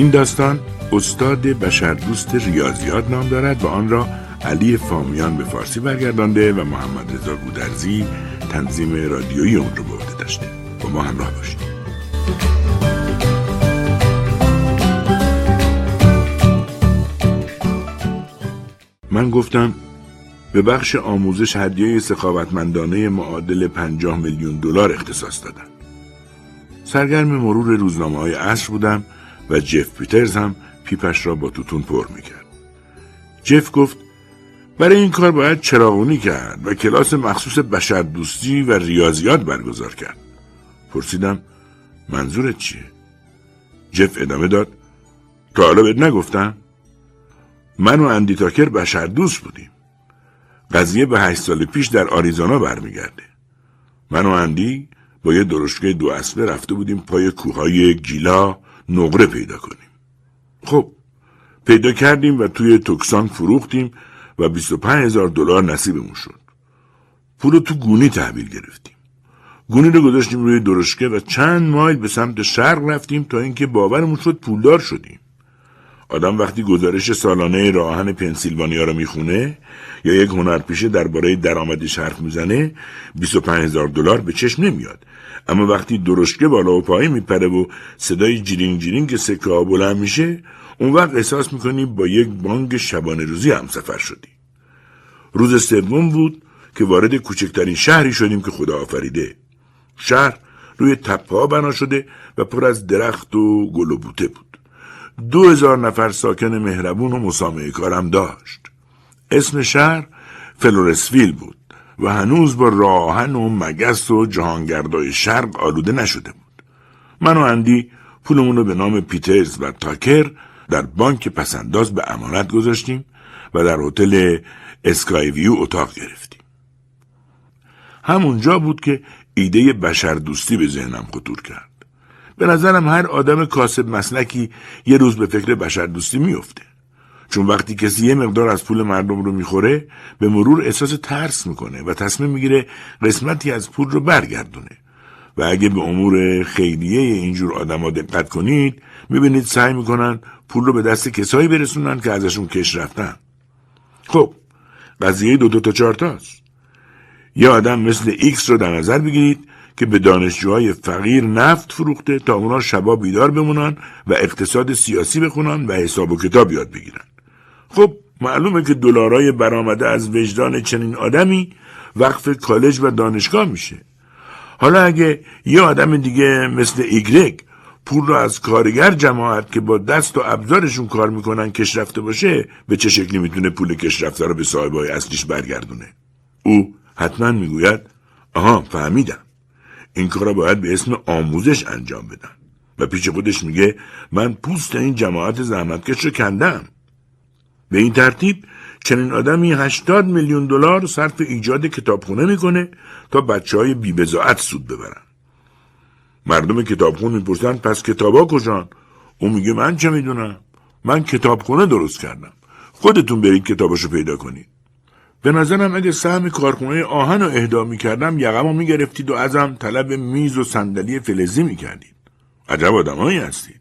این داستان استاد بشردوست ریاضیات نام دارد و آن را علی فامیان به فارسی برگردانده و محمد رضا گودرزی تنظیم رادیویی اون رو به داشته با ما همراه باشید من گفتم به بخش آموزش هدیه سخاوتمندانه معادل پنجاه میلیون دلار اختصاص دادم. سرگرم مرور روزنامه های عصر بودم و جف پیترز هم پیپش را با توتون پر می‌کرد. جف گفت برای این کار باید چراغونی کرد و کلاس مخصوص بشردوستی و ریاضیات برگزار کرد. پرسیدم منظورت چیه؟ جف ادامه داد تا حالا بهت نگفتم؟ من و اندی تاکر بشردوست بودیم. قضیه به هشت سال پیش در آریزونا برمیگرده. من و اندی با یه درشگه دو اسبه رفته بودیم پای کوههای گیلا نقره پیدا کنیم. خب پیدا کردیم و توی توکسان فروختیم و 25 هزار دلار نصیبمون شد. پول تو گونی تحویل گرفتیم. گونی رو گذاشتیم روی درشکه و چند مایل به سمت شرق رفتیم تا اینکه باورمون شد پولدار شدیم. آدم وقتی گزارش سالانه راهن پنسیلوانیا رو می‌خونه یا یک هنرپیشه درباره درآمدش حرف می‌زنه 25 هزار دلار به چشم نمیاد. اما وقتی درشکه بالا و پایین میپره و صدای جیرینگ جیرینگ سکه ها بلند میشه اون وقت احساس می‌کنی با یک بانک شبانه روزی هم سفر شدی. روز سوم بود که وارد کوچکترین شهری شدیم که خدا آفریده. شهر روی تپه ها بنا شده و پر از درخت و گل و بوته بود. دو هزار نفر ساکن مهربون و مسامحه‌کارم داشت. اسم شهر فلورسویل بود و هنوز با راه‌آهن و مگس و جهانگردای شرق آلوده نشده بود. من و اندی پولمون رو به نام پیترز و تاکر در بانک پس‌انداز به امانت گذاشتیم و در هتل اسکایویو اتاق گرفتیم. همونجا بود که ایده بشر دوستی به ذهنم خطور کرد. به نظرم هر آدم کاسب مسلکی یه روز به فکر بشردوستی میفته. چون وقتی کسی یه مقدار از پول مردم رو می‌خوره به مرور احساس ترس می‌کنه و تصمیم می‌گیره قسمتی از پول رو برگردونه. و اگه به امور خیریه اینجور آدما دقت کنید می‌بینید سعی می‌کنن پول رو به دست کسایی برسونن که ازشون کش رفتن. خب قضیه دو دو تا چهار تاست. یه آدم مثل ایکس رو در نظر بگیرید که به دانشجوهای فقیر نفت فروخته تا اونا شبا بیدار بمونن و اقتصاد سیاسی بخونن و حساب و کتاب یاد بگیرن. خب معلومه که دلارای برآمده از وجدان چنین آدمی وقف کالج و دانشگاه میشه. حالا اگه یه آدم دیگه مثل ایگرگ پول رو از کارگر جماعت که با دست و ابزارشون کار می‌کنن کش رفته باشه به چه شکلی می‌تونه پول کش رفته رو به صاحبای اصلیش برگردونه او حتما می‌گوید آها فهمیدم این کار را باید به اسم آموزش انجام بدن. و پیش خودش میگه من پوست این جماعت زحمتکش رو کندم. به این ترتیب چنین آدمی 80 میلیون دلار صرف ایجاد کتابخونه می‌کنه تا بچه های بیبزاعت سود ببرن. مردم کتابخون می‌پرسن پس کتابا کجان؟ او میگه من چه می‌دونم؟ من کتابخونه درست کردم. خودتون برید کتاباشو پیدا کنید. به نظرم اگه سهم کارخونه آهن رو اهدا می‌کردم یقم می‌گرفتید و ازم طلب میز و صندلی فلزی می‌کردید. عجب آدمایی هستید.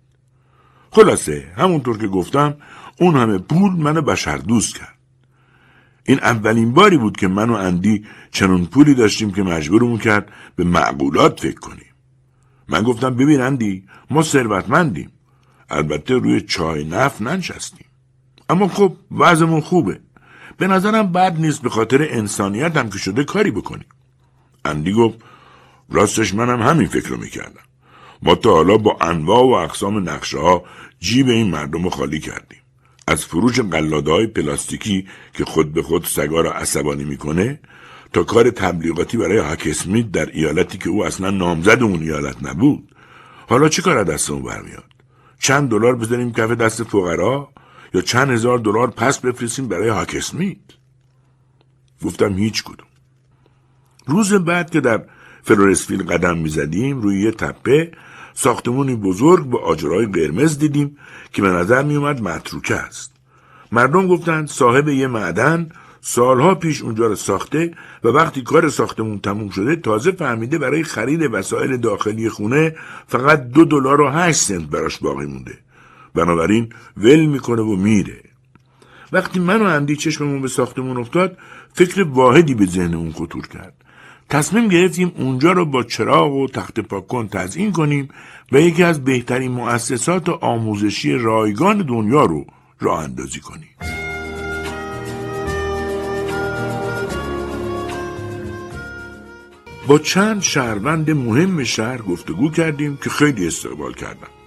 خلاصه همونطور که گفتم اون همه پول منو بشر دوست کرد. این اولین باری بود که من و اندی چنون پولی داشتیم که مجبورمون کرد به معقولات فکر کنیم. من گفتم ببین اندی ما ثروتمندیم. البته روی چای نف ننشستیم. اما خب وضعمون خوبه. به نظرم بد نیست به خاطر انسانیت هم که شده کاری بکنیم اندی گفت راستش منم همین فکر رو می‌کردم. ما تا حالا با انواع و اقسام نقشه ها جیب این مردم رو خالی کردیم. از فروش قلاده های پلاستیکی که خود به خود سگا را عصبانی می‌کنه تا کار تبلیغاتی برای هاک در ایالتی که او اصلا نامزد اون ایالت نبود. حالا چه کار دستمون برمیاد؟ چند دلار بذاریم کف دست فقرا؟ یا چند هزار دلار پس بفرستیم برای هاکسمیت گفتم هیچ کدوم. روز بعد که در فلورسفیل قدم می‌زدیم روی یه تپه ساختمونی بزرگ با آجرهای قرمز دیدیم که به نظر میومد متروکه است. مردم گفتند صاحب یه معدن سالها پیش اونجا رو ساخته و وقتی کار ساختمون تموم شده تازه فهمیده برای خرید وسایل داخلی خونه فقط دو دلار و هشت سنت براش باقی مونده. بنابراین ول می‌کنه و میره. وقتی من و اندی چشممون به ساختمون افتاد فکر واحدی به ذهنمون خطور کرد. تصمیم گرفتیم اونجا رو با چراغ و تخت پاکن تزئین کنیم و یکی از بهترین مؤسسات آموزشی رایگان دنیا رو راه اندازی کنیم. با چند شهروند مهم شهر گفتگو کردیم که خیلی استقبال کردن.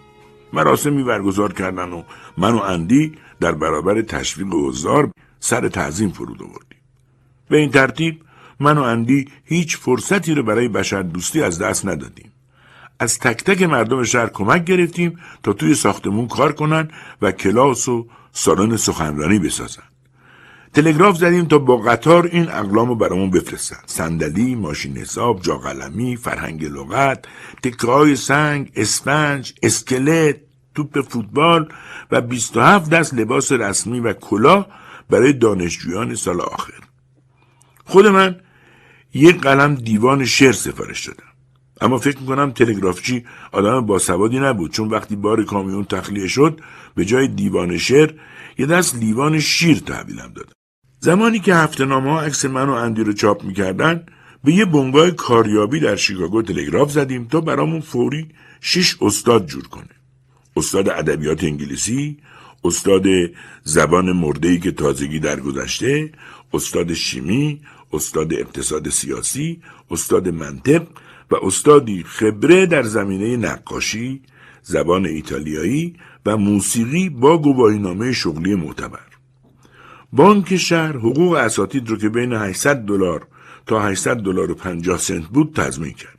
مراسمی برگزار کردن و من و اندی در برابر تشویق اوزار سر تعظیم فرود آوردیم. به این ترتیب من و اندی هیچ فرصتی رو برای بشر دوستی از دست ندادیم. از تک تک مردم شهر کمک گرفتیم تا توی ساختمون کار کنن و کلاس و سالن سخنرانی بسازن. تلگراف زدیم تا با قطار این اقلام رو برامون بفرستن. صندلی ماشین حساب جاقلمی فرهنگ لغت تکه های سنگ اسفنج اسکلت توپ فوتبال و 27 دست لباس رسمی و کلاه برای دانشجویان سال آخر. خود من یک قلم دیوان شعر سفارش دادم. اما فکر می‌کنم تلگرافچی آدم باسوادی نبود چون وقتی بار کامیون تخلیه شد به جای دیوان شعر یه دست لیوان شیر تحویلم دادم. زمانی که هفته نامه ها عکس من و اندی رو چاپ می‌کردن به یه بنگاه کاریابی در شیکاگو تلگراف زدیم تا برامون فوری شش استاد جور کنه. استاد ادبیات انگلیسی استاد زبان مردهی که تازگی درگذشته استاد شیمی استاد اقتصاد سیاسی استاد منطق و استادی خبره در زمینه نقاشی زبان ایتالیایی و موسیقی با گواهینامه شغلی معتبر. بانک شهر حقوق اساتید رو که بین 800 دلار تا 800 دلار و 50 سنت بود تضمین کرد.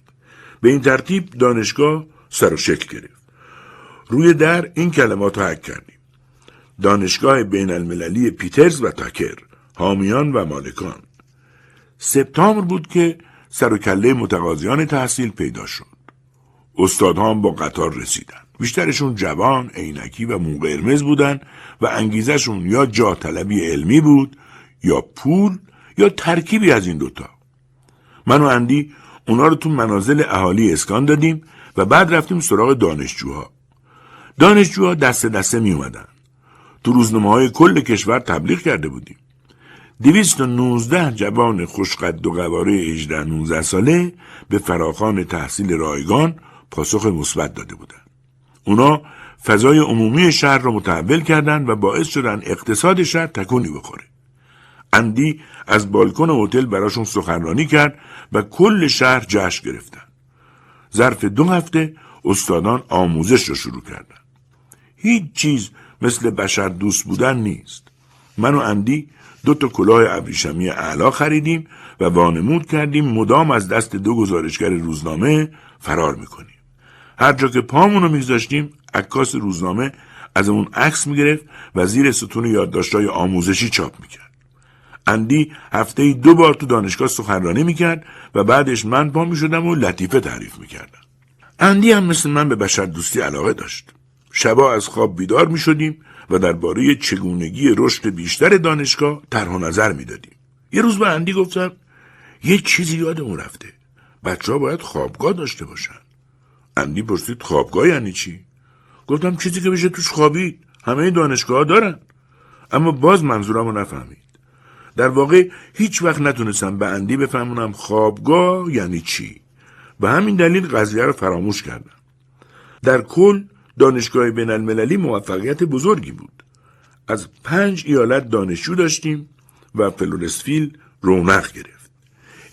به این ترتیب دانشگاه سر و شکل گرفت. روی در این کلمات حک کردیم. دانشگاه بین المللی پیترز و تاکر حامیان و مالکان. سپتامبر بود که سر و کله متقاضیان تحصیل پیدا شد. استادها با قطار رسیدن. بیشترشون جوان، عینکی و مو قرمز بودن و انگیزشون یا جا طلبی علمی بود یا پول یا ترکیبی از این دوتا. من و اندی اونا رو تو منازل اهالی اسکان دادیم و بعد رفتیم سراغ دانشجوها. دانشجوها دست دسته می اومدن. تو روزنامه های کل کشور تبلیغ کرده بودیم. دویست و نوزده جوان خوشقد و قواره اجده نوزده ساله به فراخان تحصیل رایگان پاسخ مثبت داده بودند. اونا فضای عمومی شهر را متحول کردند و باعث شدن اقتصاد شهر تکونی بخوره. اندی از بالکن هتل براشون سخنرانی کرد و کل شهر جشن گرفتن. ظرف دو هفته استادان آموزش را شروع کردند. هیچ چیز مثل بشر دوست بودن نیست. من و اندی دو تا کلاه ابریشمی اعلا خریدیم و وانمود کردیم مدام از دست دو گزارشگر روزنامه فرار می‌کنیم. هر جا که پامونو میگذاشتیم عکاس روزنامه از اون عکس می‌گرفت و زیر ستون یادداشتهای آموزشی چاپ می‌کرد. اندی هفته دو بار تو دانشگاه سخنرانی می‌کرد و بعدش من پا می‌شدم و لطیفه تعریف می‌کردم. اندی هم مثل من به بشر دوستی علاقه داشت. شبا از خواب بیدار می‌شدیم و درباره چگونگی رشد بیشتر دانشگاه طرح نظر می‌دادیم. یه روز به اندی گفتم یه چیزی یادمون رفته. بچه ها باید خوابگاه داشته باشن. اندی پرسید خوابگاه یعنی چی؟ گفتم چیزی که بشه توش خوابید. همه دانشگاه دارن. اما باز منظورم رو نفهمید. در واقع هیچ وقت نتونستم به اندی بفهمونم خوابگاه یعنی چی. به همین دلیل قضیه رو فراموش کردم. در کل دانشگاه بین المللی موفقیت بزرگی بود. از پنج ایالت دانشجو داشتیم و فلورسفیل رونق گرفت.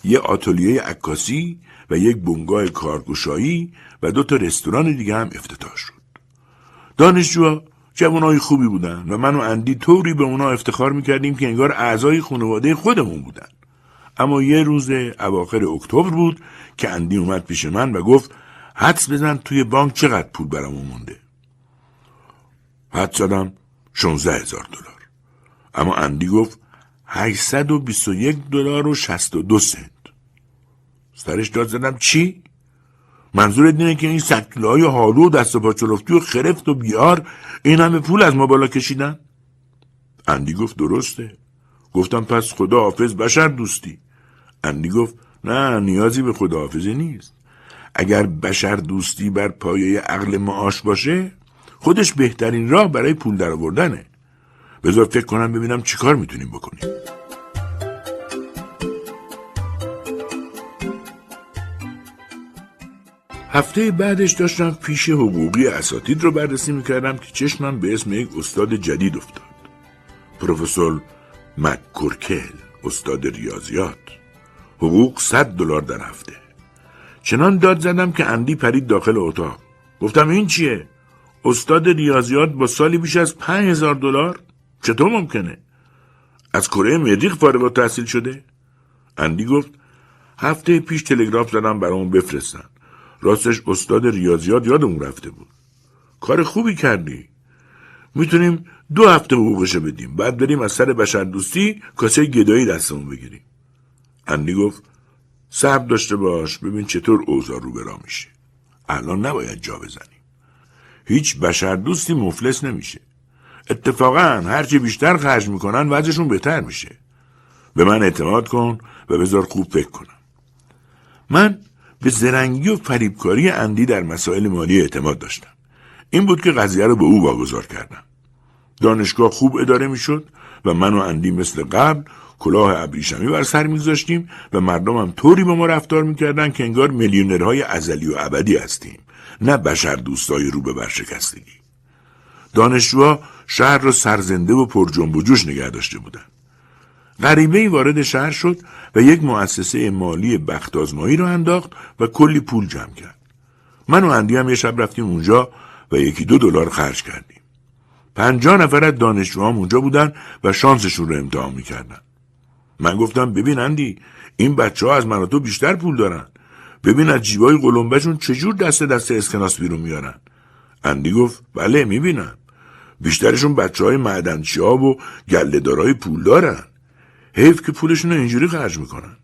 یه آتلیه عکاسی و یک بنگاه کارگشایی و دو تا رستوران دیگه هم افتتاح شد. دانشجوها جوانای خوبی بودن و من و اندی طوری به اونا افتخار می‌کردیم که انگار اعضای خانواده خودمون بودن. اما یه روز اواخر اکتبر بود که اندی اومد پیش من و گفت حدس بزن توی بانک چقدر پول برامون مونده. حد زدم 16 هزار دلار. اما اندی گفت 821 دلار و 62 سنت. سرش داد زدم چی؟ منظورت اینه که این سکله های حالو و دست پا و خرفت و بیار این همه پول از ما بالا کشیدن؟ اندی گفت درسته. گفتم پس خدا حافظ بشر دوستی. اندی گفت نه نیازی به خداحافظی نیست. اگر بشر دوستی بر پایه عقل معاش باشه خودش بهترین راه برای پول درآوردنه. بذار فکر کنم ببینم چیکار می‌تونیم بکنیم. هفته بعدش داشتم پیش حقوقی اساتید رو بررسی می‌کردم که چشمم به اسم یک استاد جدید افتاد. پروفسور مککورکل استاد ریاضیات. حقوق صد دلار در هفته. چنان داد زدم که اندی پرید داخل اتاق. گفتم این چیه؟ استاد ریاضیات با سالی بیش از پنج هزار دلار؟ چطور ممکنه؟ از کره مریخ فارغ تحصیل شده؟ اندی گفت هفته پیش تلگراف زدم برامون بفرستن. راستش استاد ریاضیات یادمون رفته بود. کار خوبی کردی. می‌تونیم دو هفته حقوقش بدیم. بعد بریم از سر بشر دوستی کاسه گدایی دستمون بگیریم. اندی گفت صبر داشته باش ببین چطور اوضاع رو برا میشه. الان نباید جا بزنیم. هیچ بشر دوستی مفلس نمیشه. اتفاقا هرچی بیشتر خرج می‌کنن وضعشون بهتر میشه. به من اعتماد کن و بذار خوب فکر کنم. من به زرنگی و فریبکاری اندی در مسائل مالی اعتماد داشتم. این بود که قضیه رو به او واگذار کردم. دانشگاه خوب اداره می‌شد و من و اندی مثل قبل کلاه ابریشمی بر سر میگذاشتیم و مردم هم طوری با ما رفتار می‌کردن که انگار میلیونرهای ازلی و ابدی هستیم نه بشر دوستای رو به برشکستگی دانشجوها شهر را سرزنده و پر جنب و جوش نگه داشته بودند غریبه وارد شهر شد و یک مؤسسه مالی بخت آزمایی را انداخت و کلی پول جمع کرد. من و اندی هم یه شب رفتیم اونجا و یکی دو دلار خرج کردیم. پنجاه نفر از دانشجوهام اونجا بودن و شانسشون رو امتحان می‌کردن. من گفتم ببین اندی این بچه ها از من تو بیشتر پول دارن. ببین از جیبای قلمبهشون چجور دست دست اسکناس بیرون میارن. اندی گفت بله می‌بینم. بیشترشون بچه های معدنچی ها و گلهدارای پول دارن. حیف که پولشون رو اینجوری خرج می‌کنن.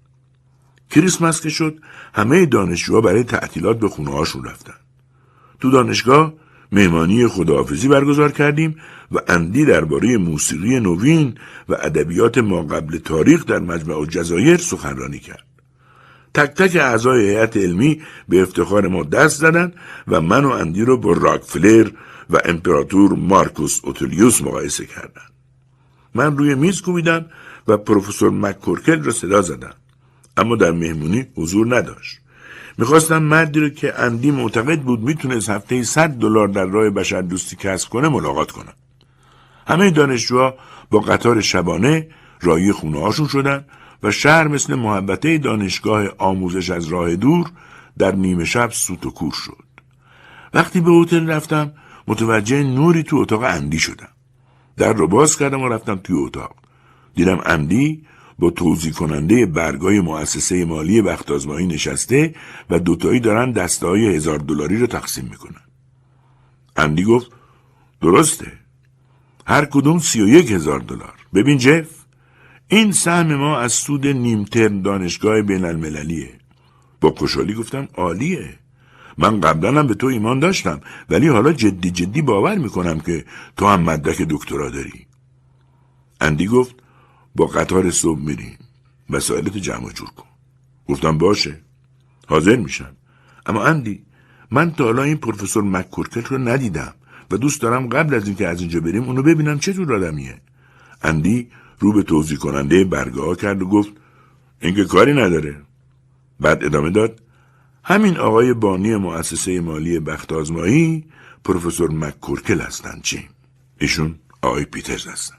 کریسمس که شد همه دانشجوها برای تعطیلات به خونه هاشون رفتن. تو دانشگاه مهمانی خداحافظی برگزار کردیم و اندی درباره موسیقی نوین و ادبیات ما قبل تاریخ در مجمع الجزایر سخنرانی کرد. تک تک اعضای هیئت علمی به افتخار ما دست زدند و من و اندی رو با راکفلر و امپراتور مارکوس اوتولیوس مقایسه کردند. من روی میز کوبیدم و پروفسور مککورکل را صدا زدم اما در مهمونی حضور نداشت. می‌خواستم مردی رو که اندی معتقد بود می‌تونست هفته 100 دلار در راه بشر دوستی کسب کنه ملاقات کنم همه دانشجوها با قطار شبانه رایی خونه هاشون شدن و شهر مثل محبته دانشگاه آموزش از راه دور در نیمه شب سوت و کور شد. وقتی به هتل رفتم متوجه نوری تو اتاق اندی شدم. در رو باز کردم و رفتم توی اتاق. دیدم اندی با توضیح کننده برگای مؤسسه مالی بخت آزمایی نشسته و دوتایی دارن دسته های هزار دلاری رو تقسیم می‌کنن. اندی گفت درسته. هر کدوم سی و یک هزار دلار. ببین جف این سهم ما از سود نیمترم دانشگاه بین المللیه. با خوشحالی گفتم عالیه. من قبلا به تو ایمان داشتم ولی حالا جدی جدی باور می‌کنم که تو هم مدرک دکترا داری. اندی گفت با قطار صبح میریم. وسایلت جمع جور کن. گفتم باشه. حاضر میشم. اما اندی من تا حالا این پروفسور مککورکل رو ندیدم و دوست دارم قبل از اینکه از اینجا بریم اونو ببینم چه جور آدمیه. اندی رو به توضیح کننده برگاه کرد و گفت اینکه کاری نداره. بعد ادامه داد همین آقای بانی مؤسسه مالی بخت آزمایی پروفسور مککورکل هستند چی؟ ایشون آقای پیترز هستند